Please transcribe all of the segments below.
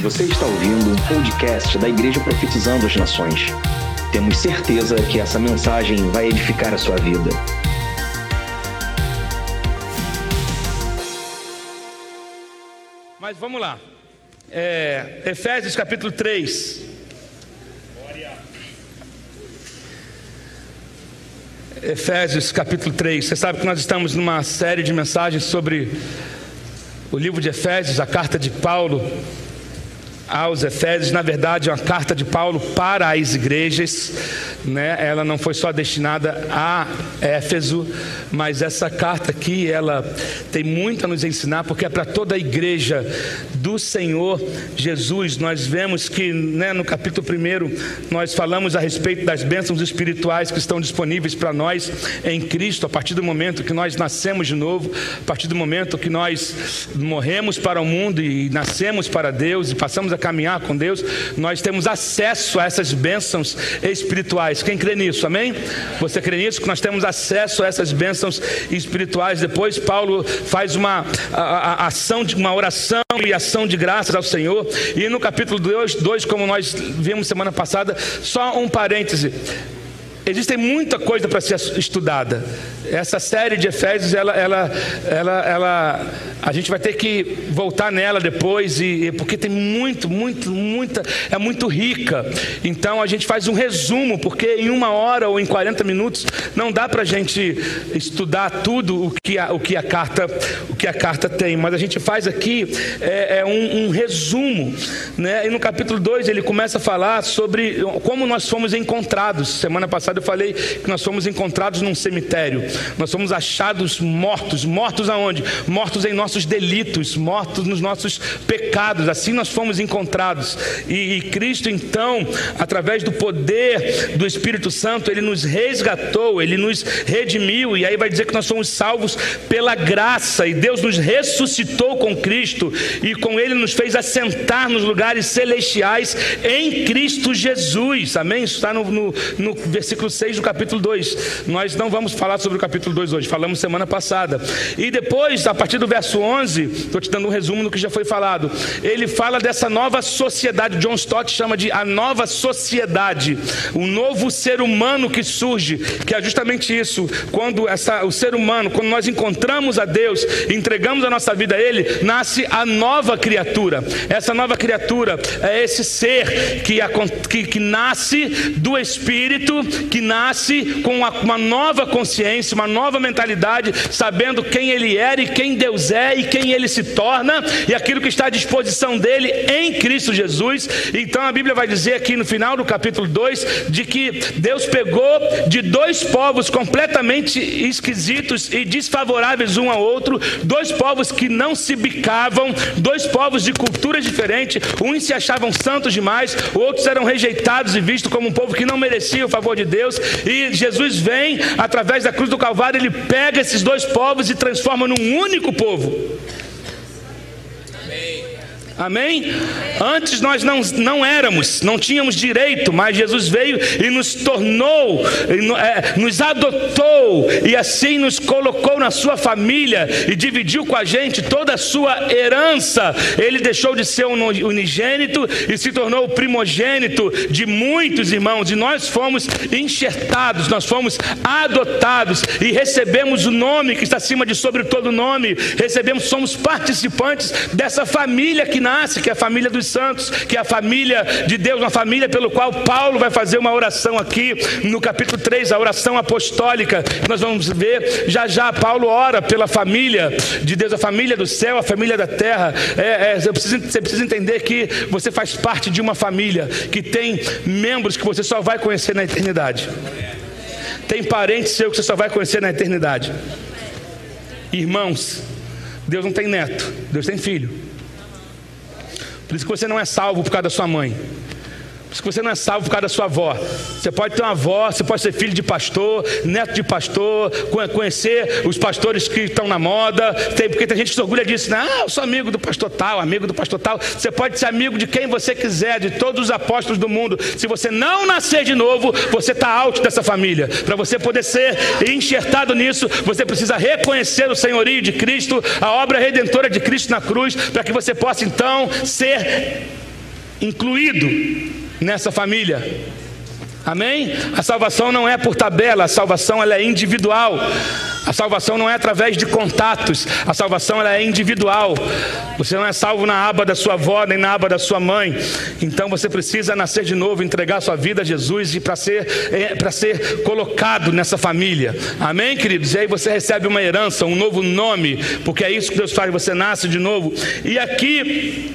Você está ouvindo um podcast da Igreja Profetizando as Nações. Temos certeza que essa mensagem vai edificar a sua vida. Mas vamos lá. É, Efésios capítulo 3. Efésios capítulo 3. Você sabe que nós estamos numa série de mensagens sobre o livro de Efésios, a carta de Paulo aos Efésios, na verdade, é uma carta de Paulo para as igrejas, né? Ela não foi só destinada a Éfeso, mas essa carta aqui, ela tem muito a nos ensinar, porque é para toda a igreja do Senhor Jesus. Nós vemos que, né, no capítulo 1, nós falamos a respeito das bênçãos espirituais que estão disponíveis para nós em Cristo, a partir do momento que nós nascemos de novo, a partir do momento que nós morremos para o mundo e nascemos para Deus e passamos a caminhar com Deus, nós temos acesso a essas bênçãos espirituais. Quem crê nisso? Amém? Você crê nisso? Que nós temos acesso a essas bênçãos espirituais. Depois Paulo faz uma a, a, ação de uma oração e ação de graças ao Senhor. E no capítulo 2, 2, como nós vimos semana passada, só um parêntese. Existem muita coisa para ser estudada. Essa série de Efésios, ela, ela, ela, ela, a gente vai ter que voltar nela depois, e, porque tem muito, muito, muita, é muito rica. Então a gente faz um resumo, porque em uma hora ou em 40 minutos não dá para a gente estudar tudo o que a, o que a carta, o que a carta tem. Mas a gente faz aqui é, é um, um, resumo, né? E no capítulo 2 ele começa a falar sobre como nós fomos encontrados. Semana passada eu falei que nós fomos encontrados num cemitério. Nós somos achados mortos. Mortos aonde? Mortos em nossos delitos, mortos nos nossos pecados. Assim nós fomos encontrados. E, e Cristo, então, através do poder do Espírito Santo, ele nos resgatou, ele nos redimiu. E aí vai dizer que nós somos salvos pela graça. E Deus nos ressuscitou com Cristo. E com ele nos fez assentar nos lugares celestiais em Cristo Jesus. Amém? Isso está no, no, no versículo 6 do capítulo 2. Nós não vamos falar sobre o capítulo 2 hoje, falamos semana passada. E depois, a partir do verso 11, estou te dando um resumo do que já foi falado. Ele fala dessa nova sociedade. John Stott chama de a nova sociedade, o novo ser humano que surge, que é justamente isso. Quando essa, o ser humano, quando nós encontramos a Deus, entregamos a nossa vida a Ele, nasce a nova criatura. Essa nova criatura é esse ser que, que, que nasce do Espírito, que nasce com uma nova consciência, uma nova mentalidade, sabendo quem ele era e quem Deus é e quem ele se torna e aquilo que está à disposição dele em Cristo Jesus. Então a Bíblia vai dizer aqui no final do capítulo 2 de que Deus pegou de dois povos completamente esquisitos e desfavoráveis um ao outro, dois povos que não se bicavam, dois povos de culturas diferentes, uns se achavam santos demais, outros eram rejeitados e vistos como um povo que não merecia o favor de Deus, e Jesus vem através da cruz do Calvário, ele pega esses dois povos e transforma num único povo. Amém? Antes nós não, não éramos, não tínhamos direito, mas Jesus veio e nos tornou, é, nos adotou e assim nos colocou na sua família e dividiu com a gente toda a sua herança. Ele deixou de ser um unigênito e se tornou o primogênito de muitos irmãos, e nós fomos enxertados, nós fomos adotados e recebemos o nome que está acima de sobre todo nome, recebemos, somos participantes dessa família que nasce, que é a família dos santos, que é a família de Deus, uma família pelo qual Paulo vai fazer uma oração aqui no capítulo 3, a oração apostólica. Nós vamos ver já já Paulo ora pela família de Deus, a família do céu, a família da terra. É, é, você, precisa, você precisa entender que você faz parte de uma família que tem membros que você só vai conhecer na eternidade. Tem parentes seu que você só vai conhecer na eternidade. Irmãos, Deus não tem neto, Deus tem filho. Por isso que você não é salvo por causa da sua mãe. Por isso que você não é salvo por causa da sua avó. Você pode ter uma avó, você pode ser filho de pastor, neto de pastor, conhecer os pastores que estão na moda. Tem, porque tem gente que se orgulha disso, né? Ah, eu sou amigo do pastor tal, amigo do pastor tal. Você pode ser amigo de quem você quiser, de todos os apóstolos do mundo. Se você não nascer de novo, você está out dessa família. Para você poder ser enxertado nisso, você precisa reconhecer o senhorio de Cristo, a obra redentora de Cristo na cruz, para que você possa então ser incluído nessa família. Amém? A salvação não é por tabela, a salvação ela é individual. A salvação não é através de contatos, a salvação ela é individual. Você não é salvo na aba da sua avó nem na aba da sua mãe. Então você precisa nascer de novo, entregar sua vida a Jesus e para ser é, para ser colocado nessa família. Amém, queridos? E aí você recebe uma herança, um novo nome, porque é isso que Deus faz, você nasce de novo. E aqui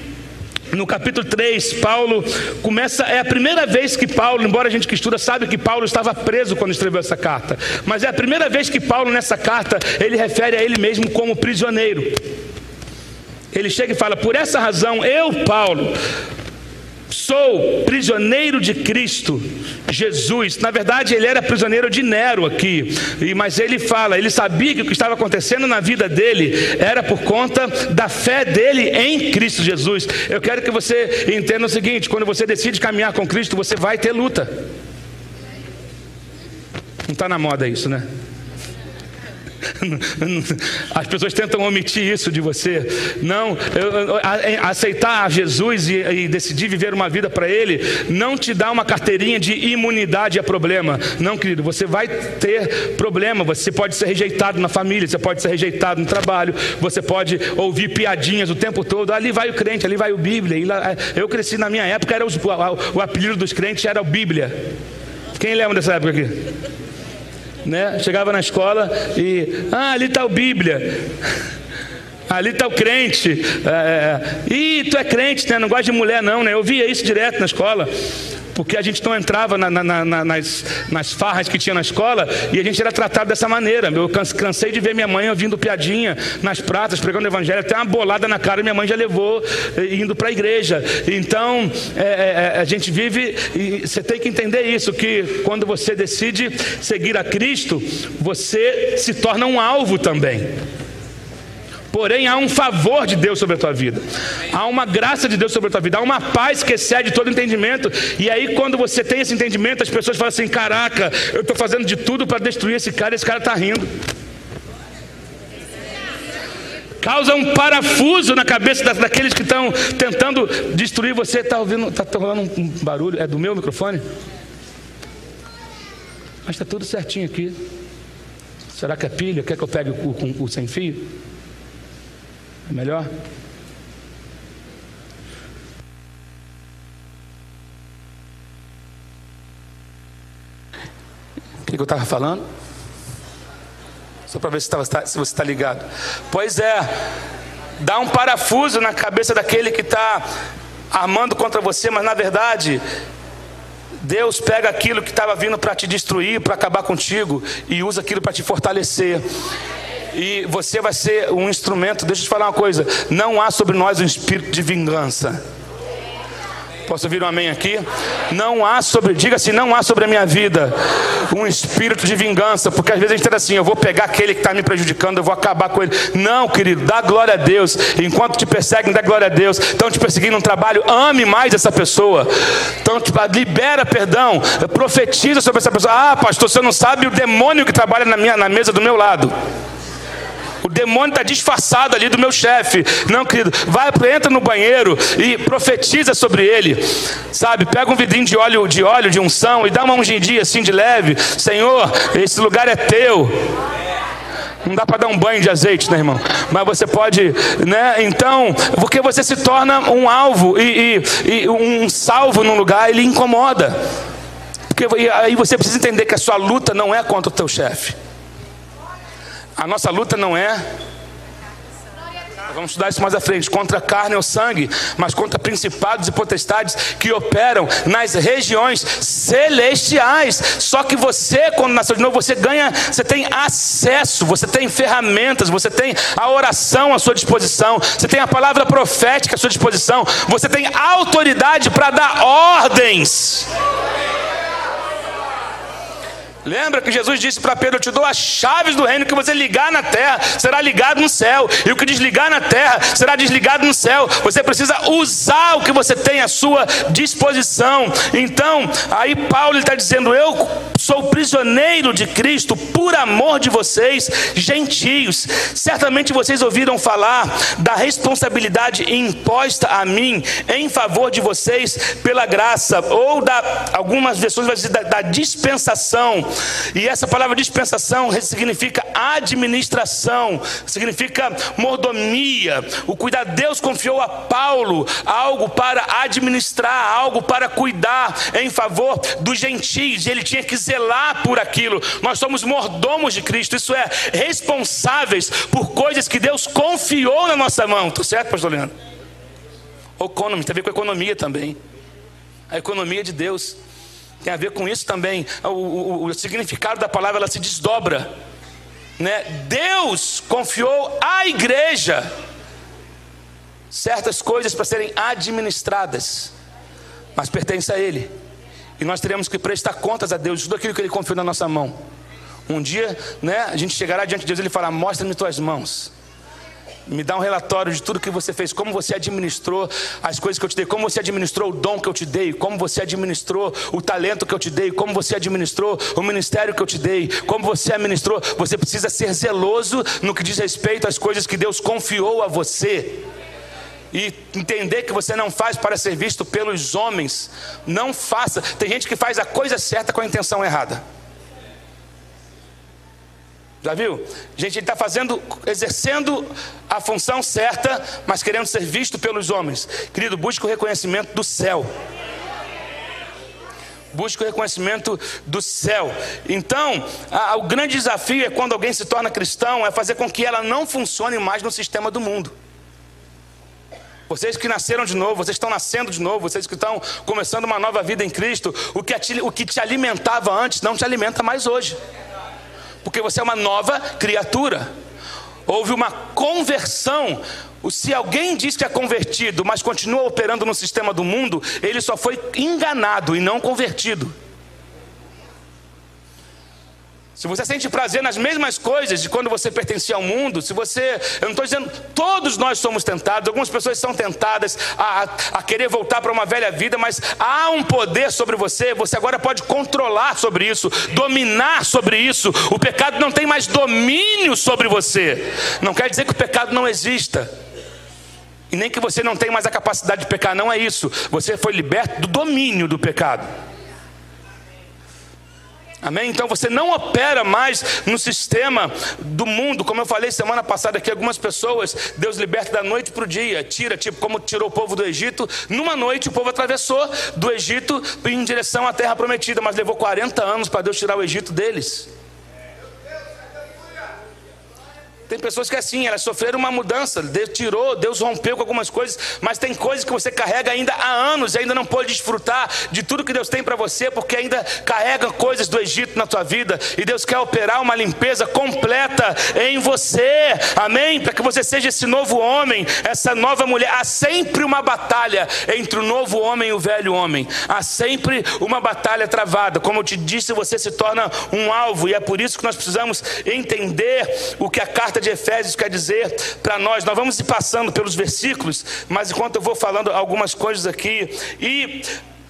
no capítulo 3, Paulo começa, é a primeira vez que Paulo, embora a gente que estuda sabe que Paulo estava preso quando escreveu essa carta, mas é a primeira vez que Paulo nessa carta, ele refere a ele mesmo como prisioneiro. Ele chega e fala: "Por essa razão, eu, Paulo, Sou prisioneiro de Cristo Jesus. Na verdade, ele era prisioneiro de Nero aqui, mas ele fala, ele sabia que o que estava acontecendo na vida dele era por conta da fé dele em Cristo Jesus. Eu quero que você entenda o seguinte: quando você decide caminhar com Cristo, você vai ter luta. Não está na moda isso, né? As pessoas tentam omitir isso de você. Não, eu, aceitar Jesus e, e, decidir viver uma vida para Ele não te dá uma carteirinha de imunidade a problema. Não, querido, você vai ter problema. Você pode ser rejeitado na família, você pode ser rejeitado no trabalho, você pode ouvir piadinhas o tempo todo. Ali vai o crente, ali vai o Bíblia. Eu cresci na minha época, era os, o, o apelido dos crentes era o Bíblia. Quem lembra dessa época aqui? Né? Chegava na escola e, ah, ali está o Bíblia. Ali está o crente. É, Ih, tu é crente, né? Não gosta de mulher, não, né? Eu via isso direto na escola porque a gente não entrava na, na, na, nas, nas farras que tinha na escola e a gente era tratado dessa maneira. Eu cansei de ver minha mãe ouvindo piadinha nas pratas, pregando o evangelho, até uma bolada na cara minha mãe já levou eh, indo para a igreja. Então, é, é, a gente vive, e você tem que entender isso, que quando você decide seguir a Cristo, você se torna um alvo também. Porém, há um favor de Deus sobre a tua vida, há uma graça de Deus sobre a tua vida, há uma paz que excede todo entendimento. E aí, quando você tem esse entendimento, as pessoas falam assim: Caraca, eu estou fazendo de tudo para destruir esse cara, esse cara está rindo. Causa um parafuso na cabeça daqueles que estão tentando destruir você. Está ouvindo? Está tá rolando um barulho? É do meu microfone? Mas está tudo certinho aqui. Será que é pilha? Quer que eu pegue o, o, o sem fio? É melhor? O que eu estava falando? Só para ver se, tava, se você está ligado. Pois é, dá um parafuso na cabeça daquele que está armando contra você, mas na verdade, Deus pega aquilo que estava vindo para te destruir, para acabar contigo, e usa aquilo para te fortalecer e você vai ser um instrumento. Deixa eu te falar uma coisa: não há sobre nós um espírito de vingança. Posso ouvir um amém aqui? Não há sobre, diga assim, não há sobre a minha vida um espírito de vingança, porque às vezes a gente está assim, eu vou pegar aquele que está me prejudicando, eu vou acabar com ele. Não, querido, dá glória a Deus. Enquanto te perseguem, dá glória a Deus. Estão te perseguindo no trabalho, ame mais essa pessoa. Então, libera perdão, profetiza sobre essa pessoa. Ah, pastor, você não sabe o demônio que trabalha na, minha, na mesa do meu lado. O demônio está disfarçado ali do meu chefe. Não, querido, vai, entra no banheiro e profetiza sobre ele. Sabe, pega um vidrinho de óleo, de óleo, de unção e dá uma ungidinha assim de leve. Senhor, esse lugar é teu. Não dá para dar um banho de azeite, né, irmão? Mas você pode, né? Então, porque você se torna um alvo e, e, e um salvo num lugar, ele incomoda. Porque aí você precisa entender que a sua luta não é contra o teu chefe. A nossa luta não é. Vamos estudar isso mais à frente. Contra a carne ou sangue, mas contra principados e potestades que operam nas regiões celestiais. Só que você, quando nasceu de novo, você ganha, você tem acesso, você tem ferramentas, você tem a oração à sua disposição, você tem a palavra profética à sua disposição, você tem autoridade para dar ordens. Lembra que Jesus disse para Pedro: Eu te dou as chaves do reino que você ligar na terra será ligado no céu, e o que desligar na terra será desligado no céu. Você precisa usar o que você tem à sua disposição. Então, aí Paulo está dizendo: Eu sou prisioneiro de Cristo por amor de vocês, gentios. Certamente vocês ouviram falar da responsabilidade imposta a mim em favor de vocês pela graça, ou da algumas versões vai dizer da, da dispensação e essa palavra dispensação significa administração, significa mordomia. O cuidar, Deus confiou a Paulo algo para administrar, algo para cuidar em favor dos gentios. Ele tinha que zelar por aquilo. Nós somos mordomos de Cristo, isso é, responsáveis por coisas que Deus confiou na nossa mão. Tá certo, pastor Leandro? Economy, tem a ver com economia também. A economia de Deus. Tem a ver com isso também. O, o, o significado da palavra ela se desdobra. Né? Deus confiou à igreja certas coisas para serem administradas, mas pertence a Ele. E nós teremos que prestar contas a Deus de tudo aquilo que Ele confiou na nossa mão. Um dia, né, a gente chegará diante de Deus e Ele falará: Mostra-me tuas mãos. Me dá um relatório de tudo que você fez, como você administrou as coisas que eu te dei, como você administrou o dom que eu te dei, como você administrou o talento que eu te dei, como você administrou o ministério que eu te dei, como você administrou. Você precisa ser zeloso no que diz respeito às coisas que Deus confiou a você. E entender que você não faz para ser visto pelos homens. Não faça. Tem gente que faz a coisa certa com a intenção errada. Já viu? Gente, ele está fazendo, exercendo a função certa, mas querendo ser visto pelos homens. Querido, busque o reconhecimento do céu. Busque o reconhecimento do céu. Então, a, o grande desafio é quando alguém se torna cristão, é fazer com que ela não funcione mais no sistema do mundo. Vocês que nasceram de novo, vocês estão nascendo de novo, vocês que estão começando uma nova vida em Cristo, o que, o que te alimentava antes não te alimenta mais hoje porque você é uma nova criatura. Houve uma conversão. Se alguém diz que é convertido, mas continua operando no sistema do mundo, ele só foi enganado e não convertido. Se você sente prazer nas mesmas coisas de quando você pertencia ao mundo, se você. Eu não estou dizendo. Todos nós somos tentados, algumas pessoas são tentadas a, a querer voltar para uma velha vida, mas há um poder sobre você, você agora pode controlar sobre isso, dominar sobre isso. O pecado não tem mais domínio sobre você. Não quer dizer que o pecado não exista. E nem que você não tenha mais a capacidade de pecar, não é isso. Você foi liberto do domínio do pecado. Amém? Então você não opera mais no sistema do mundo, como eu falei semana passada aqui, algumas pessoas, Deus liberta da noite para o dia, tira, tipo como tirou o povo do Egito, numa noite o povo atravessou do Egito em direção à terra prometida, mas levou 40 anos para Deus tirar o Egito deles. Tem pessoas que é assim, elas sofreram uma mudança, Deus tirou, Deus rompeu com algumas coisas, mas tem coisas que você carrega ainda há anos e ainda não pode desfrutar de tudo que Deus tem para você, porque ainda carrega coisas do Egito na tua vida e Deus quer operar uma limpeza completa em você, amém? Para que você seja esse novo homem, essa nova mulher. Há sempre uma batalha entre o novo homem e o velho homem, há sempre uma batalha travada. Como eu te disse, você se torna um alvo e é por isso que nós precisamos entender o que a carta de Efésios quer dizer para nós. Nós vamos ir passando pelos versículos, mas enquanto eu vou falando algumas coisas aqui, e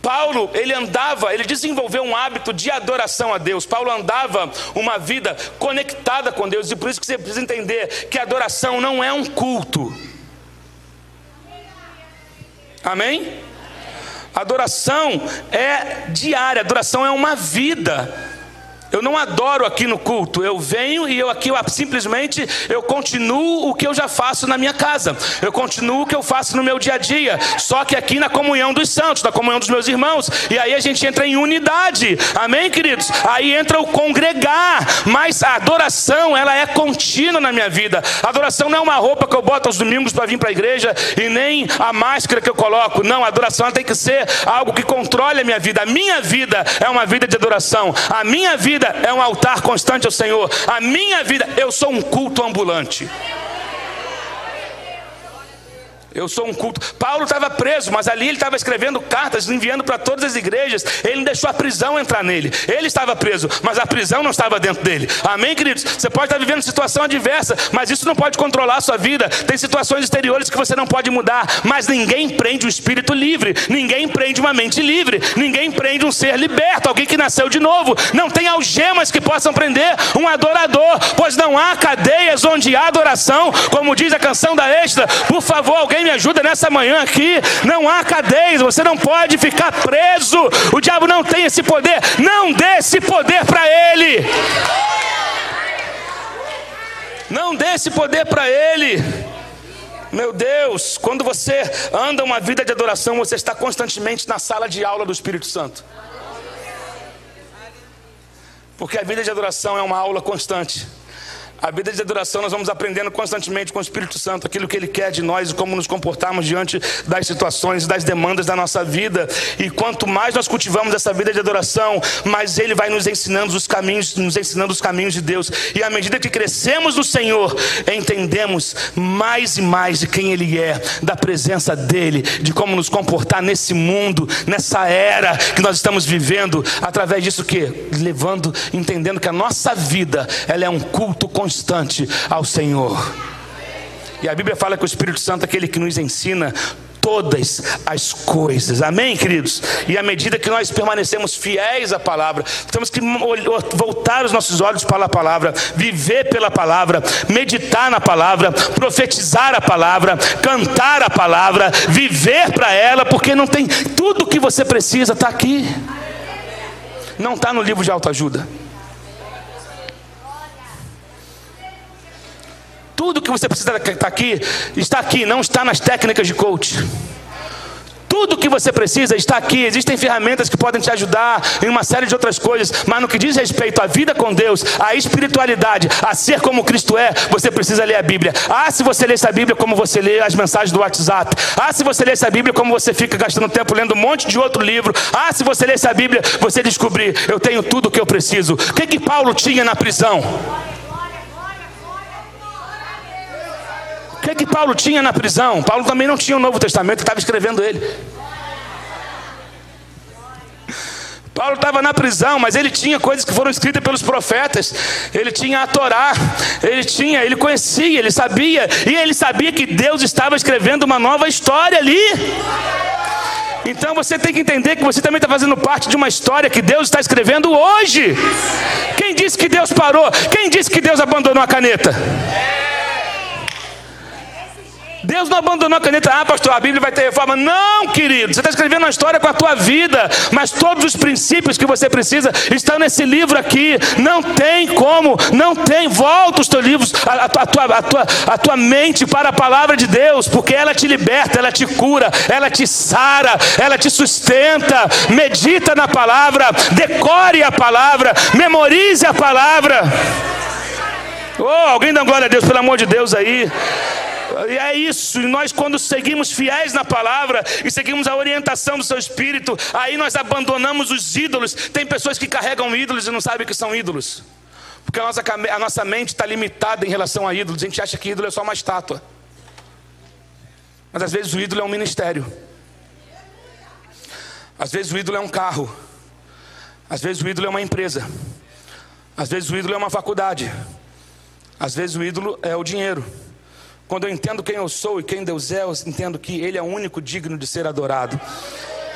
Paulo, ele andava, ele desenvolveu um hábito de adoração a Deus. Paulo andava uma vida conectada com Deus, e por isso que você precisa entender que adoração não é um culto. Amém? Adoração é diária, adoração é uma vida. Eu não adoro aqui no culto. Eu venho e eu aqui eu, simplesmente eu continuo o que eu já faço na minha casa. Eu continuo o que eu faço no meu dia a dia. Só que aqui na comunhão dos santos, na comunhão dos meus irmãos. E aí a gente entra em unidade. Amém, queridos? Aí entra o congregar. Mas a adoração, ela é contínua na minha vida. A adoração não é uma roupa que eu boto aos domingos para vir para a igreja e nem a máscara que eu coloco. Não, a adoração tem que ser algo que controle a minha vida. A minha vida é uma vida de adoração. A minha vida vida é um altar constante ao Senhor. A minha vida, eu sou um culto ambulante. Eu sou um culto. Paulo estava preso, mas ali ele estava escrevendo cartas, enviando para todas as igrejas. Ele não deixou a prisão entrar nele. Ele estava preso, mas a prisão não estava dentro dele. Amém, queridos? Você pode estar vivendo situação adversa, mas isso não pode controlar a sua vida. Tem situações exteriores que você não pode mudar, mas ninguém prende o espírito livre, ninguém prende uma mente livre, ninguém prende um ser liberto, alguém que nasceu de novo. Não tem algemas que possam prender um adorador, pois não há cadeias onde há adoração, como diz a canção da extra. Por favor, alguém me ajuda nessa manhã aqui. Não há cadeias, você não pode ficar preso. O diabo não tem esse poder. Não dê esse poder para ele. Não dê esse poder para ele. Meu Deus, quando você anda uma vida de adoração, você está constantemente na sala de aula do Espírito Santo. Porque a vida de adoração é uma aula constante. A vida de adoração nós vamos aprendendo constantemente com o Espírito Santo aquilo que ele quer de nós e como nos comportarmos diante das situações, das demandas da nossa vida. E quanto mais nós cultivamos essa vida de adoração, mais ele vai nos ensinando os caminhos, nos ensinando os caminhos de Deus. E à medida que crescemos no Senhor, entendemos mais e mais de quem ele é, da presença dele, de como nos comportar nesse mundo, nessa era que nós estamos vivendo, através disso que levando, entendendo que a nossa vida, ela é um culto constante constante ao Senhor. E a Bíblia fala que o Espírito Santo é aquele que nos ensina todas as coisas. Amém, queridos? E à medida que nós permanecemos fiéis à palavra, temos que voltar os nossos olhos para a palavra, viver pela palavra, meditar na palavra, profetizar a palavra, cantar a palavra, viver para ela, porque não tem tudo que você precisa está aqui. Não está no livro de autoajuda. Tudo que você precisa estar aqui, está aqui, não está nas técnicas de coach. Tudo que você precisa está aqui. Existem ferramentas que podem te ajudar em uma série de outras coisas, mas no que diz respeito à vida com Deus, à espiritualidade, a ser como Cristo é, você precisa ler a Bíblia. Ah, se você lê essa Bíblia como você lê as mensagens do WhatsApp. Ah, se você lê essa Bíblia como você fica gastando tempo lendo um monte de outro livro. Ah, se você lê essa Bíblia, você descobrir, eu tenho tudo o que eu preciso. O que que Paulo tinha na prisão? Que, que Paulo tinha na prisão? Paulo também não tinha o Novo Testamento, estava escrevendo ele. Paulo estava na prisão, mas ele tinha coisas que foram escritas pelos profetas. Ele tinha a Torá, ele tinha, ele conhecia, ele sabia, e ele sabia que Deus estava escrevendo uma nova história ali. Então você tem que entender que você também está fazendo parte de uma história que Deus está escrevendo hoje. Quem disse que Deus parou? Quem disse que Deus abandonou a caneta? Deus não abandonou a caneta. Ah, pastor, a Bíblia vai ter reforma. Não, querido. Você está escrevendo uma história com a tua vida. Mas todos os princípios que você precisa estão nesse livro aqui. Não tem como. Não tem. Volta os teus livros, a, a, tua, a, tua, a tua mente para a palavra de Deus. Porque ela te liberta, ela te cura, ela te sara, ela te sustenta. Medita na palavra. Decore a palavra. Memorize a palavra. Oh, alguém dá glória a Deus, pelo amor de Deus aí. E é isso, e nós, quando seguimos fiéis na palavra e seguimos a orientação do seu espírito, aí nós abandonamos os ídolos. Tem pessoas que carregam ídolos e não sabem que são ídolos, porque a nossa, a nossa mente está limitada em relação a ídolos. A gente acha que ídolo é só uma estátua, mas às vezes o ídolo é um ministério, às vezes o ídolo é um carro, às vezes o ídolo é uma empresa, às vezes o ídolo é uma faculdade, às vezes o ídolo é o dinheiro. Quando eu entendo quem eu sou e quem Deus é, eu entendo que Ele é o único digno de ser adorado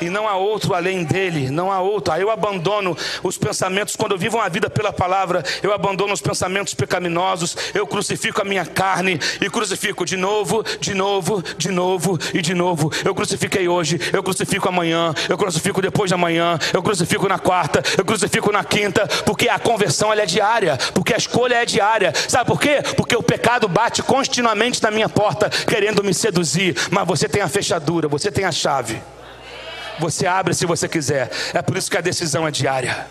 e não há outro além dele, não há outro. Aí eu abandono os pensamentos, quando eu vivo uma vida pela palavra, eu abandono os pensamentos pecaminosos, eu crucifico a minha carne e crucifico de novo, de novo, de novo e de novo. Eu crucifiquei hoje, eu crucifico amanhã, eu crucifico depois de amanhã, eu crucifico na quarta, eu crucifico na quinta, porque a conversão é diária, porque a escolha é diária. Sabe por quê? Porque o pecado bate continuamente na minha porta, querendo me seduzir, mas você tem a fechadura, você tem a chave. Você abre se você quiser. É por isso que a decisão é diária.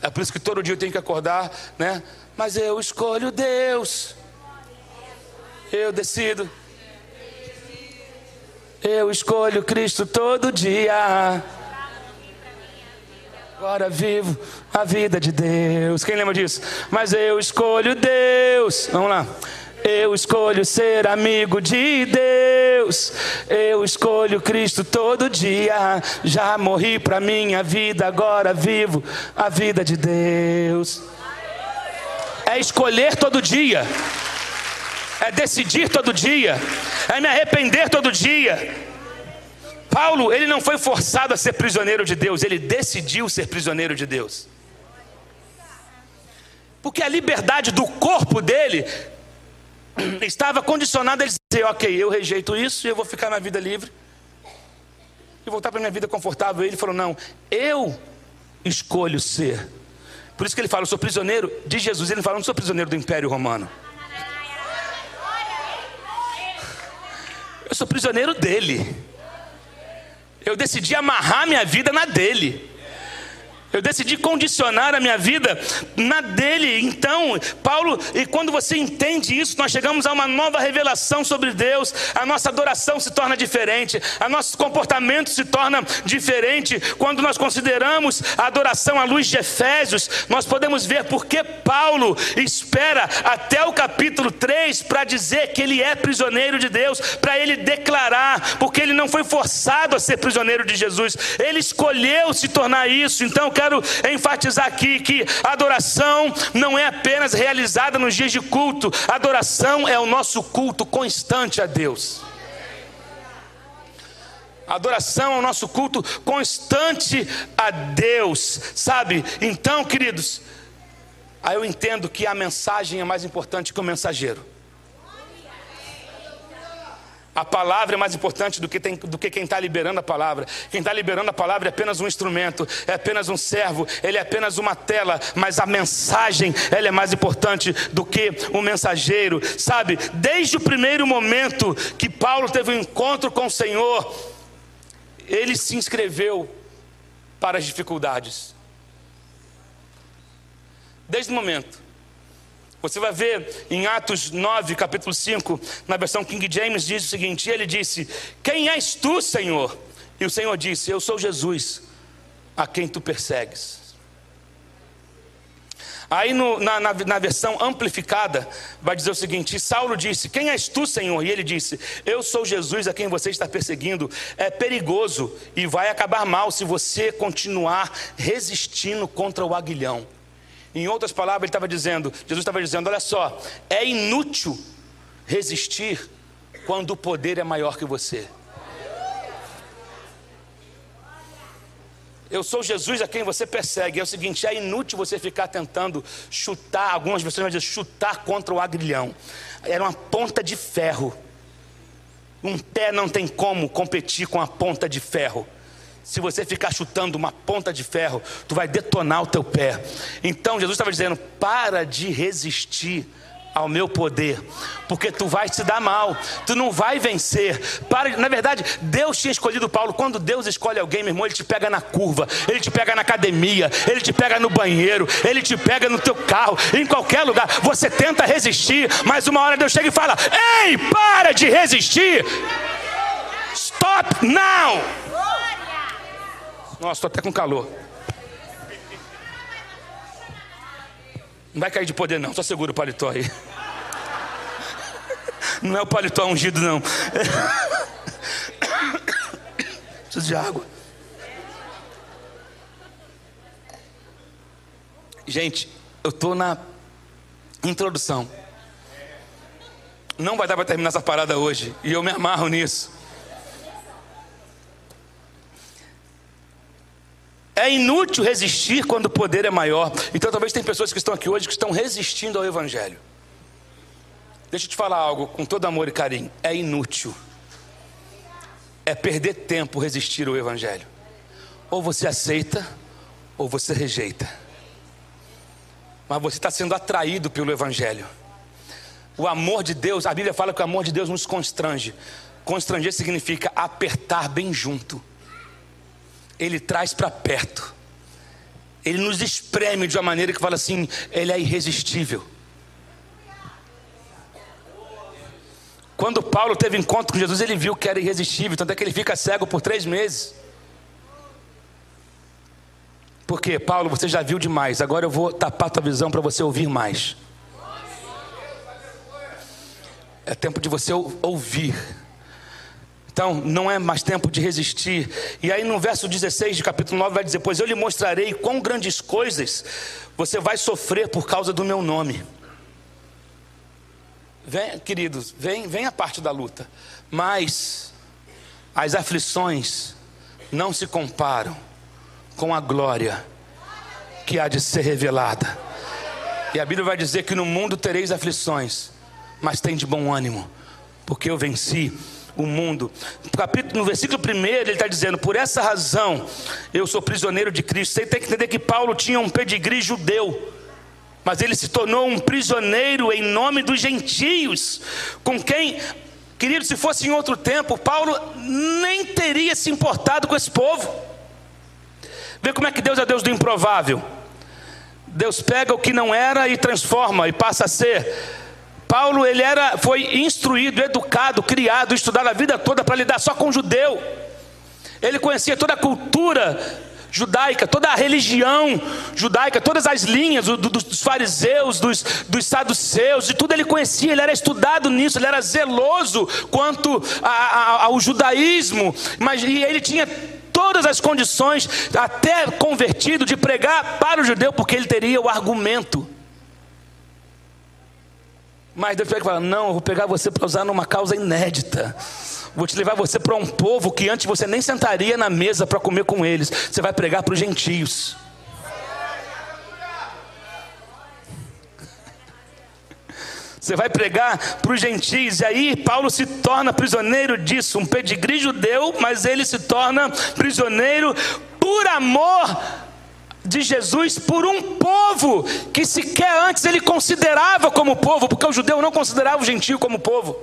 É por isso que todo dia eu tenho que acordar, né? Mas eu escolho Deus. Eu decido. Eu escolho Cristo todo dia. Agora vivo a vida de Deus. Quem lembra disso? Mas eu escolho Deus. Vamos lá. Eu escolho ser amigo de Deus. Eu escolho Cristo todo dia. Já morri para minha vida, agora vivo a vida de Deus. É escolher todo dia. É decidir todo dia. É me arrepender todo dia. Paulo, ele não foi forçado a ser prisioneiro de Deus, ele decidiu ser prisioneiro de Deus. Porque a liberdade do corpo dele estava condicionada a dizer: ok, eu rejeito isso e eu vou ficar na vida livre e voltar para minha vida confortável. Ele falou: não, eu escolho ser. Por isso que ele fala: eu sou prisioneiro de Jesus. Ele fala: não sou prisioneiro do Império Romano. Eu sou prisioneiro dele. Eu decidi amarrar minha vida na dele. Eu decidi condicionar a minha vida na dele. Então, Paulo, e quando você entende isso, nós chegamos a uma nova revelação sobre Deus. A nossa adoração se torna diferente, a nosso comportamento se torna diferente. Quando nós consideramos a adoração à luz de Efésios, nós podemos ver por que Paulo espera até o capítulo 3 para dizer que ele é prisioneiro de Deus, para ele declarar, porque ele não foi forçado a ser prisioneiro de Jesus, ele escolheu se tornar isso. Então, eu quero enfatizar aqui que adoração não é apenas realizada nos dias de culto, adoração é o nosso culto constante a Deus. Adoração é o nosso culto constante a Deus, sabe? Então, queridos, aí eu entendo que a mensagem é mais importante que o mensageiro. A palavra é mais importante do que, tem, do que quem está liberando a palavra. Quem está liberando a palavra é apenas um instrumento, é apenas um servo, ele é apenas uma tela, mas a mensagem ela é mais importante do que o mensageiro. Sabe, desde o primeiro momento que Paulo teve um encontro com o Senhor, ele se inscreveu para as dificuldades. Desde o momento. Você vai ver em Atos 9, capítulo 5, na versão King James, diz o seguinte: ele disse: Quem és tu, Senhor? E o Senhor disse: Eu sou Jesus, a quem tu persegues. Aí no, na, na, na, versão amplificada, vai dizer o seguinte: Saulo disse: Quem és tu, Senhor? E ele disse: Eu sou Jesus a quem você está perseguindo. É perigoso e vai acabar mal se você continuar resistindo contra o aguilhão. Em outras palavras, ele estava dizendo, Jesus estava dizendo: olha só, é inútil resistir quando o poder é maior que você. Eu sou Jesus a quem você persegue. É o seguinte: é inútil você ficar tentando chutar, algumas pessoas vão dizer chutar contra o agrilhão. Era uma ponta de ferro. Um pé não tem como competir com a ponta de ferro. Se você ficar chutando uma ponta de ferro, tu vai detonar o teu pé. Então Jesus estava dizendo: para de resistir ao meu poder, porque tu vai te dar mal, tu não vai vencer. Para, na verdade, Deus tinha escolhido Paulo. Quando Deus escolhe alguém, meu irmão, ele te pega na curva, ele te pega na academia, ele te pega no banheiro, ele te pega no teu carro, em qualquer lugar. Você tenta resistir, mas uma hora Deus chega e fala: Ei, para de resistir! Stop now! Nossa, estou até com calor. Não vai cair de poder, não. Só segura o paletó aí. Não é o paletó ungido, não. Preciso de água. Gente, eu estou na introdução. Não vai dar para terminar essa parada hoje. E eu me amarro nisso. É inútil resistir quando o poder é maior. Então talvez tem pessoas que estão aqui hoje que estão resistindo ao Evangelho. Deixa eu te falar algo com todo amor e carinho. É inútil. É perder tempo resistir ao Evangelho. Ou você aceita, ou você rejeita. Mas você está sendo atraído pelo Evangelho. O amor de Deus, a Bíblia fala que o amor de Deus nos constrange. Constranger significa apertar bem junto ele traz para perto. Ele nos espreme de uma maneira que fala assim: ele é irresistível. Quando Paulo teve encontro com Jesus, ele viu que era irresistível, tanto é que ele fica cego por três meses. Porque, Paulo, você já viu demais, agora eu vou tapar tua visão para você ouvir mais. É tempo de você ouvir. Então, não é mais tempo de resistir. E aí, no verso 16 de capítulo 9, vai dizer: Pois eu lhe mostrarei quão grandes coisas você vai sofrer por causa do meu nome. Vem, queridos, vem, vem a parte da luta. Mas as aflições não se comparam com a glória que há de ser revelada. E a Bíblia vai dizer que no mundo tereis aflições, mas tem de bom ânimo, porque eu venci o mundo. No, capítulo, no versículo 1, ele está dizendo: Por essa razão eu sou prisioneiro de Cristo. Você tem que entender que Paulo tinha um pedigree judeu, mas ele se tornou um prisioneiro em nome dos gentios, com quem, querido, se fosse em outro tempo, Paulo nem teria se importado com esse povo. Vê como é que Deus é Deus do improvável. Deus pega o que não era e transforma e passa a ser. Paulo ele era, foi instruído, educado, criado, estudado a vida toda para lidar só com judeu. Ele conhecia toda a cultura judaica, toda a religião judaica, todas as linhas do, do, dos fariseus, dos, dos saduceus, de tudo ele conhecia, ele era estudado nisso, ele era zeloso quanto a, a, ao judaísmo, mas e ele tinha todas as condições, até convertido, de pregar para o judeu, porque ele teria o argumento. Mas Deus pega e fala: Não, eu vou pegar você para usar numa causa inédita. Vou te levar você para um povo que antes você nem sentaria na mesa para comer com eles. Você vai pregar para os gentios. Você vai pregar para os gentios, e aí Paulo se torna prisioneiro disso, um pedigree judeu, mas ele se torna prisioneiro por amor de Jesus por um povo que sequer antes ele considerava como povo, porque o judeu não considerava o gentio como povo.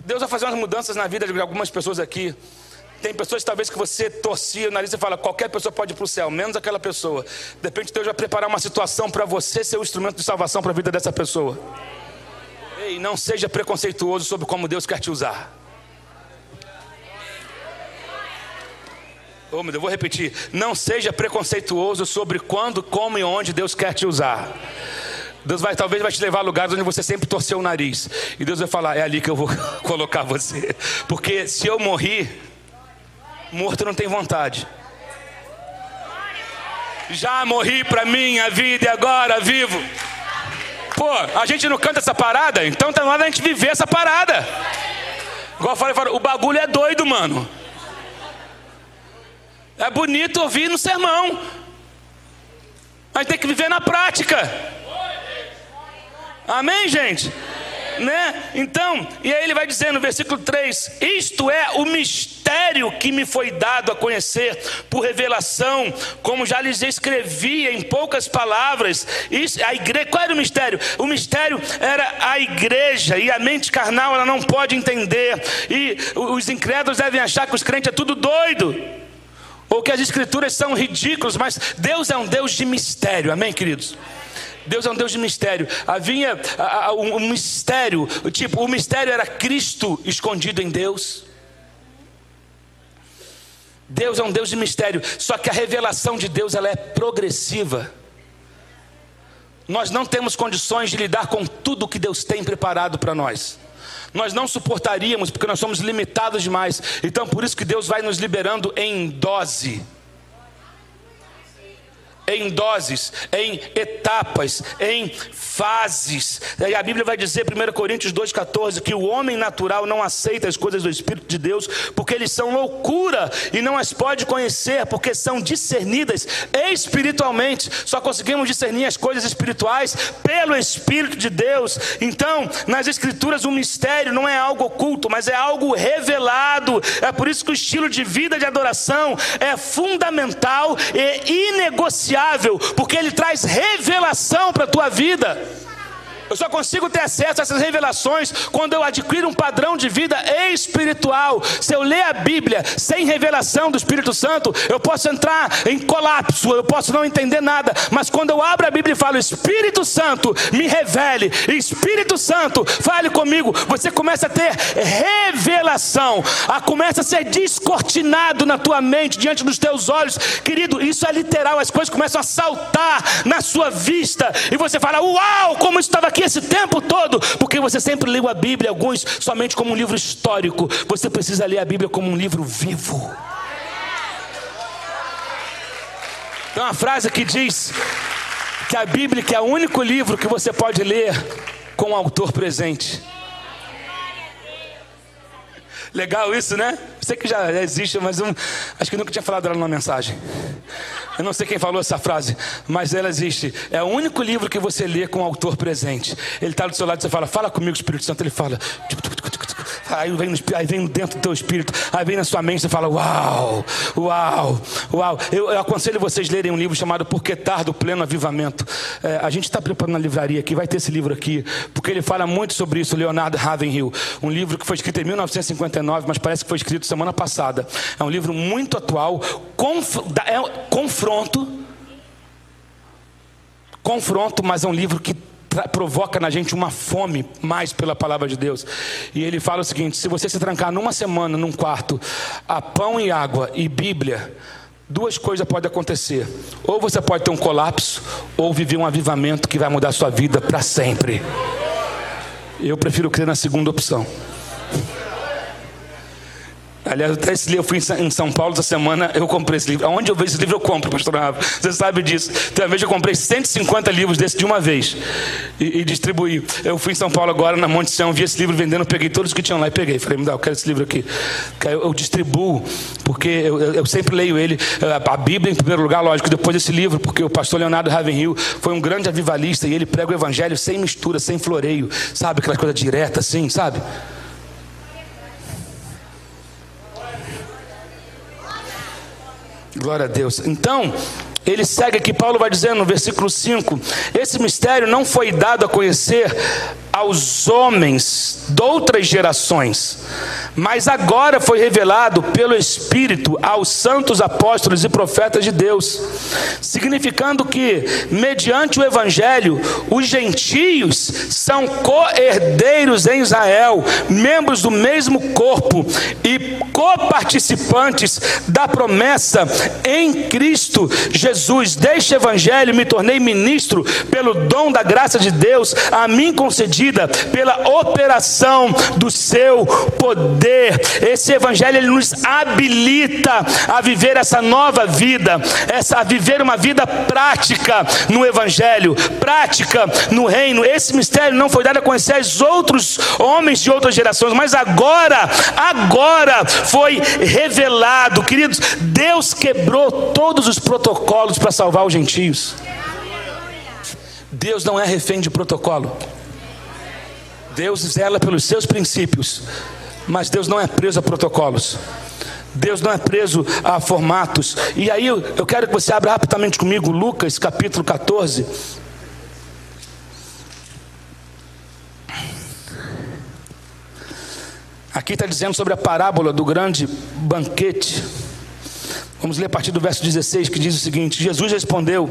Deus vai fazer umas mudanças na vida de algumas pessoas aqui. Tem pessoas talvez que você torcia o nariz e fala, qualquer pessoa pode ir para o céu, menos aquela pessoa. De repente Deus vai preparar uma situação para você ser o instrumento de salvação para a vida dessa pessoa. Ei, não seja preconceituoso sobre como Deus quer te usar. Oh, meu Deus, eu vou repetir. Não seja preconceituoso sobre quando, como e onde Deus quer te usar. Deus vai, talvez vai te levar a lugares onde você sempre torceu o nariz. E Deus vai falar: é ali que eu vou colocar você. Porque se eu morrer, morto não tem vontade. Já morri para minha vida e agora vivo. Pô, a gente não canta essa parada, então tá na hora da gente viver essa parada. Igual eu falei, o bagulho é doido, mano. É bonito ouvir no sermão. Mas tem que viver na prática. Amém, gente? Né? Então, e aí ele vai dizer no versículo 3: Isto é o mistério que me foi dado a conhecer por revelação, como já lhes escrevi em poucas palavras. Isso, a igreja, qual era o mistério? O mistério era a igreja, e a mente carnal ela não pode entender, e os incrédulos devem achar que os crentes é tudo doido ou que as escrituras são ridículas, mas Deus é um Deus de mistério, amém, queridos? Deus é um Deus de mistério. Havia um mistério, tipo, o mistério era Cristo escondido em Deus. Deus é um Deus de mistério, só que a revelação de Deus ela é progressiva. Nós não temos condições de lidar com tudo que Deus tem preparado para nós nós não suportaríamos, porque nós somos limitados demais. Então, por isso que Deus vai nos liberando em dose em doses, em etapas, em fases. E a Bíblia vai dizer, 1 Coríntios 2,14, que o homem natural não aceita as coisas do Espírito de Deus, porque eles são loucura e não as pode conhecer, porque são discernidas espiritualmente. Só conseguimos discernir as coisas espirituais pelo Espírito de Deus. Então, nas Escrituras, o mistério não é algo oculto, mas é algo revelado. É por isso que o estilo de vida de adoração é fundamental e inegociável porque ele traz revelação para a tua vida. Eu só consigo ter acesso a essas revelações quando eu adquiro um padrão de vida espiritual. Se eu ler a Bíblia sem revelação do Espírito Santo, eu posso entrar em colapso, eu posso não entender nada. Mas quando eu abro a Bíblia e falo, Espírito Santo, me revele, Espírito Santo, fale comigo, você começa a ter revelação, a começa a ser descortinado na tua mente, diante dos teus olhos. Querido, isso é literal, as coisas começam a saltar na sua vista, e você fala, uau, como estava aqui aqui esse tempo todo porque você sempre leu a Bíblia, alguns somente como um livro histórico. Você precisa ler a Bíblia como um livro vivo. Tem uma frase que diz que a Bíblia é o único livro que você pode ler com o autor presente. Legal isso, né? Sei que já existe, mas um, acho que nunca tinha falado ela numa mensagem. Eu não sei quem falou essa frase, mas ela existe. É o único livro que você lê com o autor presente. Ele está do seu lado e você fala, fala comigo, Espírito Santo. Ele fala. Aí vem, aí vem dentro do teu espírito, aí vem na sua mente e fala: Uau, uau, uau. Eu, eu, aconselho vocês lerem um livro chamado Por que Tardo Pleno Avivamento. É, a gente está preparando na livraria aqui, vai ter esse livro aqui, porque ele fala muito sobre isso, Leonardo Ravenhill. Um livro que foi escrito em 1959, mas parece que foi escrito semana passada. É um livro muito atual, conf, é, confronto. Confronto, mas é um livro que provoca na gente uma fome mais pela palavra de Deus. E ele fala o seguinte: se você se trancar numa semana num quarto a pão e água e Bíblia, duas coisas podem acontecer. Ou você pode ter um colapso, ou viver um avivamento que vai mudar a sua vida para sempre. Eu prefiro crer na segunda opção. Aliás, até esse livro, eu fui em São Paulo essa semana, eu comprei esse livro. Aonde eu vejo esse livro, eu compro, pastor Rafa. Você sabe disso. Tem uma vez eu comprei 150 livros desse de uma vez e, e, distribuí. Eu fui em São Paulo agora, na Monte Sião, vi esse livro vendendo, peguei todos que tinham lá e peguei. Falei, me dá, eu quero esse livro aqui. Eu, eu distribuo, porque eu, eu, eu, sempre leio ele, a Bíblia em primeiro lugar, lógico, depois esse livro, porque o pastor Leonardo Ravenhill foi um grande avivalista e ele prega o evangelho sem mistura, sem floreio, sabe? Aquela coisa direta assim, sabe? Glória a Deus. Então, ele segue aqui, Paulo vai dizendo no versículo 5: Esse mistério não foi dado a conhecer aos homens de outras gerações, mas agora foi revelado pelo Espírito aos santos apóstolos e profetas de Deus, significando que, mediante o Evangelho, os gentios são co-herdeiros em Israel, membros do mesmo corpo e coparticipantes da promessa em Cristo Jesus. Deste Evangelho me tornei ministro pelo dom da graça de Deus a mim concedido pela operação do seu poder. Esse evangelho ele nos habilita a viver essa nova vida, essa a viver uma vida prática no evangelho, prática no reino. Esse mistério não foi dado a conhecer aos outros homens de outras gerações, mas agora, agora foi revelado. Queridos, Deus quebrou todos os protocolos para salvar os gentios. Deus não é refém de protocolo. Deus zela pelos seus princípios, mas Deus não é preso a protocolos. Deus não é preso a formatos. E aí eu quero que você abra rapidamente comigo Lucas capítulo 14. Aqui está dizendo sobre a parábola do grande banquete. Vamos ler a partir do verso 16 que diz o seguinte: Jesus respondeu: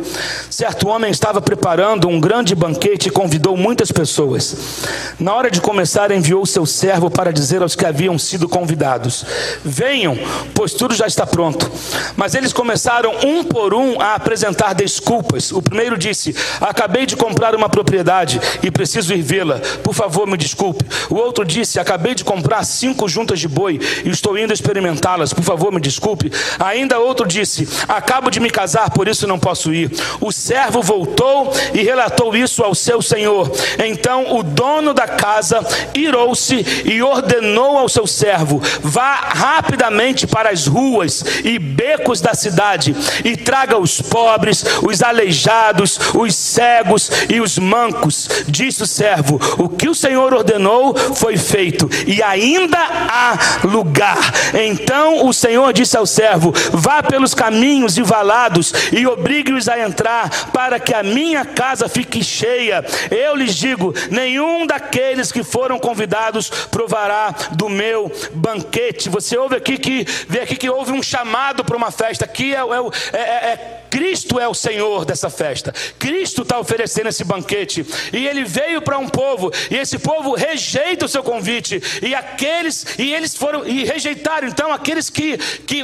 Certo homem estava preparando um grande banquete e convidou muitas pessoas. Na hora de começar, enviou seu servo para dizer aos que haviam sido convidados: Venham, pois tudo já está pronto. Mas eles começaram um por um a apresentar desculpas. O primeiro disse: Acabei de comprar uma propriedade e preciso ir vê-la. Por favor, me desculpe. O outro disse: Acabei de comprar cinco juntas de boi e estou indo experimentá-las. Por favor, me desculpe. Ainda outro disse: Acabo de me casar, por isso não posso ir. O servo voltou e relatou isso ao seu senhor. Então o dono da casa irou-se e ordenou ao seu servo: Vá rapidamente para as ruas e becos da cidade e traga os pobres, os aleijados, os cegos e os mancos. Disse o servo: O que o Senhor ordenou foi feito, e ainda há lugar. Então o Senhor disse ao servo: Vá pelos caminhos e valados e obrigue-os a entrar, para que a minha casa fique cheia. Eu lhes digo: nenhum daqueles que foram convidados provará do meu banquete. Você ouve aqui que vê aqui que houve um chamado para uma festa. Aqui é, é, é, é Cristo é o Senhor dessa festa. Cristo está oferecendo esse banquete. E ele veio para um povo, e esse povo rejeita o seu convite. E aqueles, e eles foram, e rejeitaram então aqueles que, que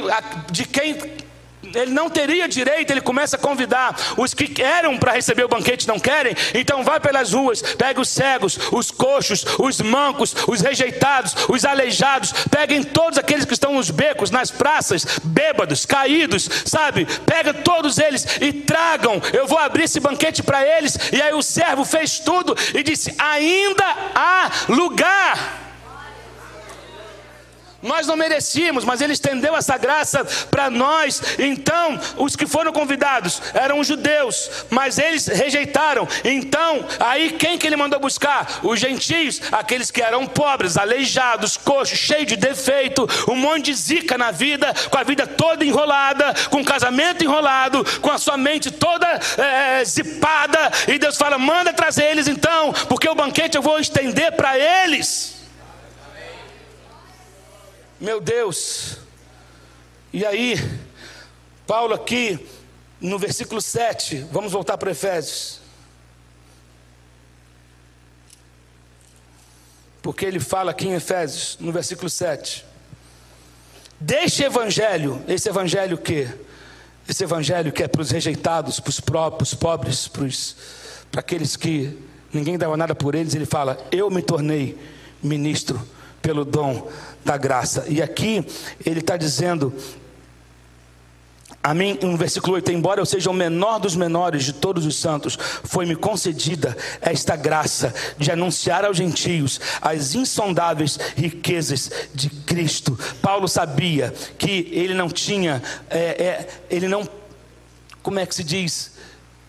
de quem ele não teria direito, ele começa a convidar. Os que eram para receber o banquete não querem, então vai pelas ruas, pega os cegos, os coxos, os mancos, os rejeitados, os aleijados, peguem todos aqueles que estão nos becos, nas praças, bêbados, caídos, sabe? Pega todos eles e tragam. Eu vou abrir esse banquete para eles. E aí o servo fez tudo e disse: ainda há lugar. Nós não merecíamos, mas Ele estendeu essa graça para nós. Então, os que foram convidados eram judeus, mas eles rejeitaram. Então, aí quem que Ele mandou buscar? Os gentios, aqueles que eram pobres, aleijados, coxos, cheios de defeito, um monte de zica na vida, com a vida toda enrolada, com o casamento enrolado, com a sua mente toda é, zipada. E Deus fala: manda trazer eles então, porque o banquete eu vou estender para eles. Meu Deus. E aí, Paulo aqui, no versículo 7, vamos voltar para Efésios. Porque ele fala aqui em Efésios, no versículo 7. Deixe evangelho, esse evangelho que? Esse evangelho que é para os rejeitados, para os próprios, pobres, para, os, para aqueles que ninguém dava nada por eles, ele fala: Eu me tornei ministro pelo dom da graça. E aqui ele está dizendo, a mim, no versículo 8, embora eu seja o menor dos menores de todos os santos, foi-me concedida esta graça de anunciar aos gentios as insondáveis riquezas de Cristo. Paulo sabia que ele não tinha, é, é, ele não, como é que se diz?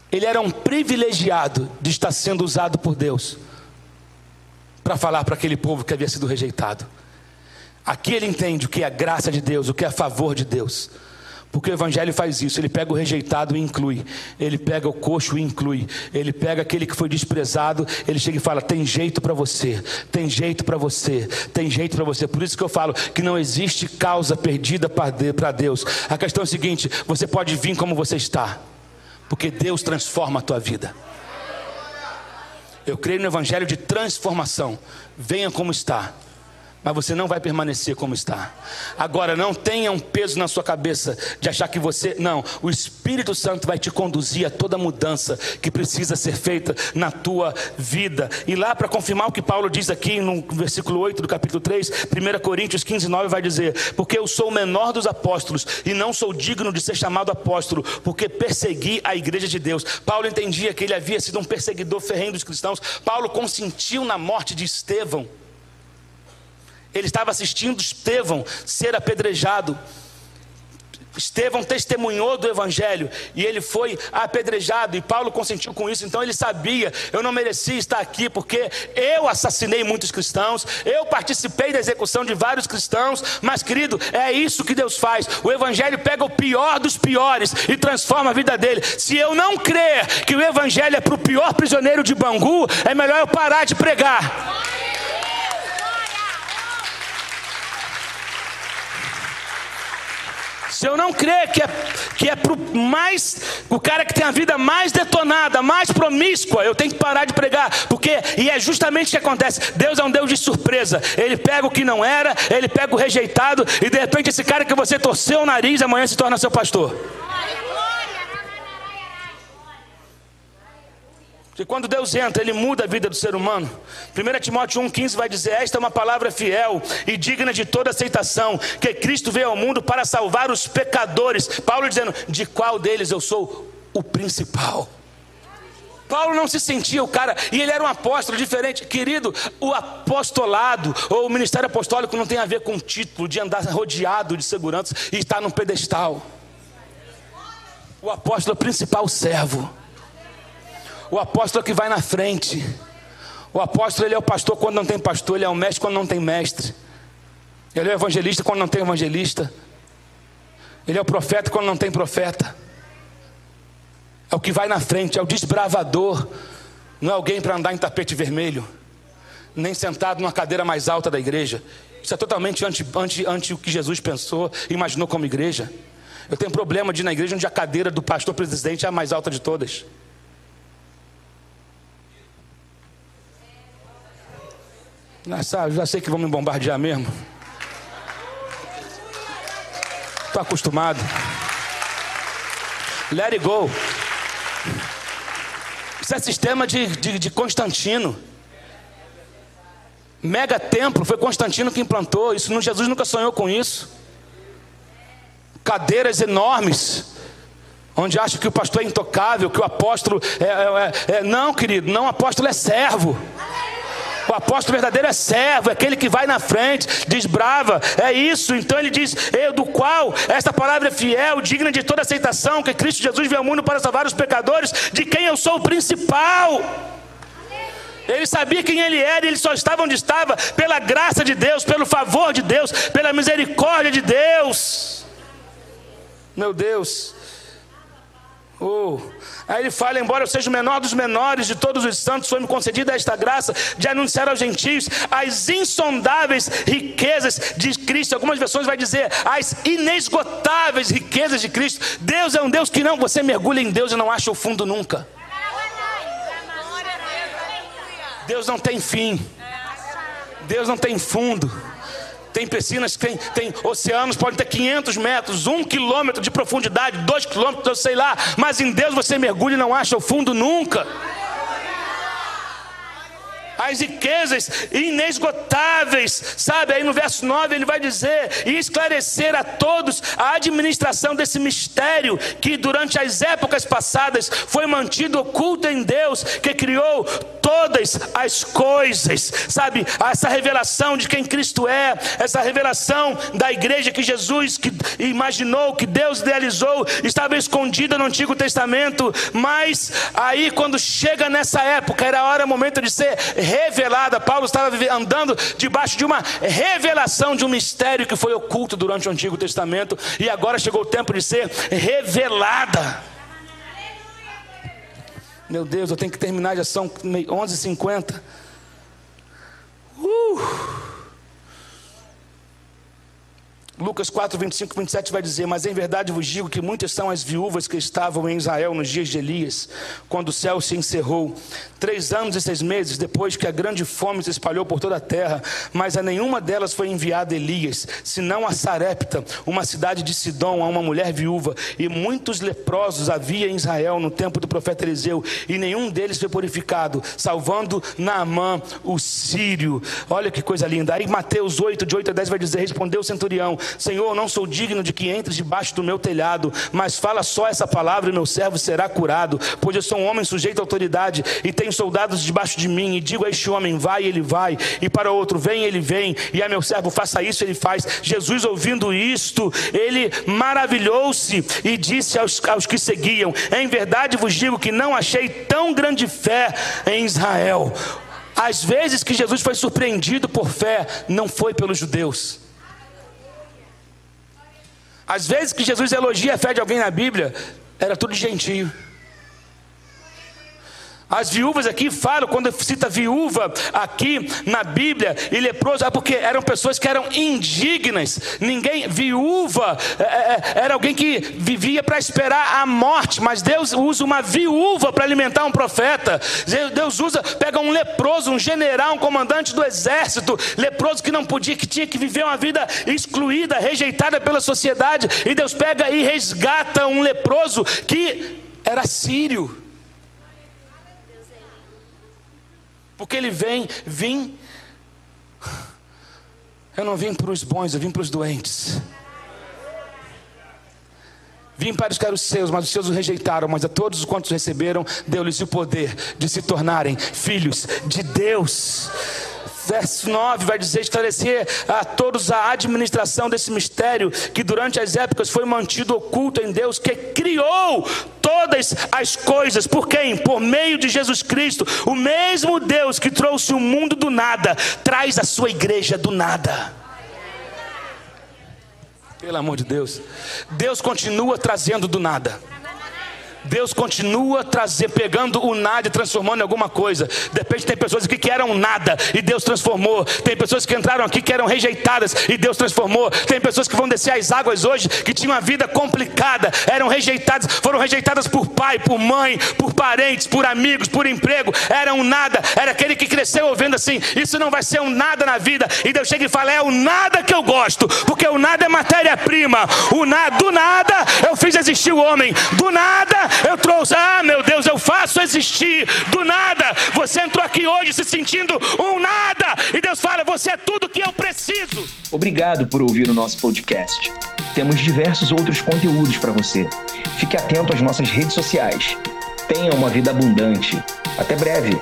Ele era um privilegiado de estar sendo usado por Deus para falar para aquele povo que havia sido rejeitado. Aqui ele entende o que é graça de Deus, o que é favor de Deus. Porque o Evangelho faz isso, ele pega o rejeitado e inclui, ele pega o coxo e inclui, ele pega aquele que foi desprezado, ele chega e fala: tem jeito para você, tem jeito para você, tem jeito para você. Por isso que eu falo que não existe causa perdida para Deus. A questão é a seguinte: você pode vir como você está, porque Deus transforma a tua vida. Eu creio no Evangelho de transformação. Venha como está mas você não vai permanecer como está. Agora, não tenha um peso na sua cabeça de achar que você. Não, o Espírito Santo vai te conduzir a toda mudança que precisa ser feita na tua vida. E lá, para confirmar o que Paulo diz aqui no versículo 8 do capítulo 3, 1 Coríntios 15, 9, vai dizer: Porque eu sou o menor dos apóstolos e não sou digno de ser chamado apóstolo, porque persegui a igreja de Deus. Paulo entendia que ele havia sido um perseguidor ferrenho dos cristãos. Paulo consentiu na morte de Estevão. Ele estava assistindo Estevão ser apedrejado. Estevão testemunhou do Evangelho e ele foi apedrejado, e Paulo consentiu com isso, então ele sabia: eu não merecia estar aqui, porque eu assassinei muitos cristãos, eu participei da execução de vários cristãos, mas querido, é isso que Deus faz: o Evangelho pega o pior dos piores e transforma a vida dele. Se eu não crer que o Evangelho é para o pior prisioneiro de Bangu, é melhor eu parar de pregar. Se eu não crer que é, que é pro mais, o cara que tem a vida mais detonada, mais promíscua, eu tenho que parar de pregar, porque, e é justamente o que acontece: Deus é um Deus de surpresa, Ele pega o que não era, Ele pega o rejeitado, e de repente esse cara que você torceu o nariz, amanhã se torna seu pastor. Porque quando Deus entra, Ele muda a vida do ser humano. 1 Timóteo 1,15 vai dizer: Esta é uma palavra fiel e digna de toda aceitação, que Cristo veio ao mundo para salvar os pecadores. Paulo dizendo: De qual deles eu sou o principal? Paulo não se sentia o cara, e ele era um apóstolo diferente. Querido, o apostolado ou o ministério apostólico não tem a ver com o título de andar rodeado de segurança e estar num pedestal. O apóstolo é o principal servo. O apóstolo é que vai na frente. O apóstolo ele é o pastor quando não tem pastor, ele é o mestre quando não tem mestre. Ele é o evangelista quando não tem evangelista. Ele é o profeta quando não tem profeta. É o que vai na frente, é o desbravador. Não é alguém para andar em tapete vermelho, nem sentado numa cadeira mais alta da igreja. Isso é totalmente anti, anti, o que Jesus pensou, imaginou como igreja. Eu tenho problema de ir na igreja onde a cadeira do pastor presidente é a mais alta de todas. Nessa, já sei que vão me bombardear mesmo. Estou acostumado. Let it go. Isso é sistema de, de, de Constantino. Mega templo, foi Constantino que implantou. Isso Jesus nunca sonhou com isso. Cadeiras enormes, onde acha que o pastor é intocável, que o apóstolo é, é, é, é não, querido, não, o apóstolo é servo. O apóstolo verdadeiro é servo, é aquele que vai na frente, desbrava, é isso. Então ele diz: Eu, do qual esta palavra é fiel, digna de toda aceitação, que Cristo Jesus veio ao mundo para salvar os pecadores, de quem eu sou o principal. Ele sabia quem ele era, ele só estava onde estava pela graça de Deus, pelo favor de Deus, pela misericórdia de Deus. Meu Deus. Oh. Aí ele fala: embora eu seja o menor dos menores de todos os santos, foi-me concedida esta graça de anunciar aos gentios as insondáveis riquezas de Cristo. Algumas versões vai dizer as inesgotáveis riquezas de Cristo. Deus é um Deus que não, você mergulha em Deus e não acha o fundo nunca. Deus não tem fim. Deus não tem fundo. Tem piscinas tem, tem oceanos, podem ter 500 metros, um quilômetro de profundidade, dois quilômetros, eu sei lá. Mas em Deus você mergulha e não acha o fundo nunca as riquezas inesgotáveis, sabe? Aí no verso 9 ele vai dizer: e esclarecer a todos a administração desse mistério que durante as épocas passadas foi mantido oculto em Deus, que criou todas as coisas, sabe? Essa revelação de quem Cristo é, essa revelação da igreja que Jesus que imaginou, que Deus idealizou, estava escondida no Antigo Testamento, mas aí quando chega nessa época, era hora, momento de ser revelada. Paulo estava andando debaixo de uma revelação de um mistério que foi oculto durante o Antigo Testamento e agora chegou o tempo de ser revelada. Meu Deus, eu tenho que terminar, já são 11h50. Uh! Lucas 4, 25 e 27 vai dizer: Mas em verdade vos digo que muitas são as viúvas que estavam em Israel nos dias de Elias, quando o céu se encerrou. Três anos e seis meses depois que a grande fome se espalhou por toda a terra, mas a nenhuma delas foi enviado Elias, senão a Sarepta, uma cidade de Sidom, a uma mulher viúva. E muitos leprosos havia em Israel no tempo do profeta Eliseu, e nenhum deles foi purificado, salvando Naamã, o sírio. Olha que coisa linda. Aí Mateus 8, de 8 a 10 vai dizer: Respondeu o centurião. Senhor, não sou digno de que entres debaixo do meu telhado, mas fala só essa palavra e meu servo será curado, pois eu sou um homem sujeito à autoridade e tenho soldados debaixo de mim, e digo a este homem, vai, ele vai, e para outro, vem, ele vem, e a meu servo, faça isso, ele faz. Jesus, ouvindo isto, ele maravilhou-se e disse aos, aos que seguiam: Em verdade vos digo que não achei tão grande fé em Israel. Às vezes que Jesus foi surpreendido por fé, não foi pelos judeus às vezes que Jesus elogia a fé de alguém na Bíblia, era tudo gentio. As viúvas aqui falam, quando cita viúva aqui na Bíblia e leproso, é porque eram pessoas que eram indignas. Ninguém, viúva, é, é, era alguém que vivia para esperar a morte, mas Deus usa uma viúva para alimentar um profeta. Deus usa, pega um leproso, um general, um comandante do exército, leproso que não podia, que tinha que viver uma vida excluída, rejeitada pela sociedade, e Deus pega e resgata um leproso que era sírio. Porque ele vem, vim. Eu não vim para os bons, eu vim para os doentes. Vim para eram os seus, mas os seus o rejeitaram. Mas a todos os quantos receberam, deu-lhes o poder de se tornarem filhos de Deus verso 9 vai dizer: esclarecer a todos a administração desse mistério que durante as épocas foi mantido oculto em Deus, que criou todas as coisas. Por quem? Por meio de Jesus Cristo. O mesmo Deus que trouxe o mundo do nada, traz a sua igreja do nada. Pelo amor de Deus, Deus continua trazendo do nada. Deus continua trazer, pegando o nada e transformando em alguma coisa. De repente tem pessoas aqui que eram nada e Deus transformou. Tem pessoas que entraram aqui que eram rejeitadas e Deus transformou. Tem pessoas que vão descer as águas hoje que tinham uma vida complicada, eram rejeitadas, foram rejeitadas por pai, por mãe, por parentes, por amigos, por emprego. Eram nada. Era aquele que cresceu ouvindo assim: Isso não vai ser um nada na vida. E Deus chega e fala: É o nada que eu gosto, porque o nada é matéria-prima. O nada, do nada eu fiz existir o homem. Do nada eu trouxe, ah meu Deus, eu faço existir. Do nada você entrou aqui hoje se sentindo um nada. E Deus fala: Você é tudo que eu preciso. Obrigado por ouvir o nosso podcast. Temos diversos outros conteúdos para você. Fique atento às nossas redes sociais. Tenha uma vida abundante. Até breve.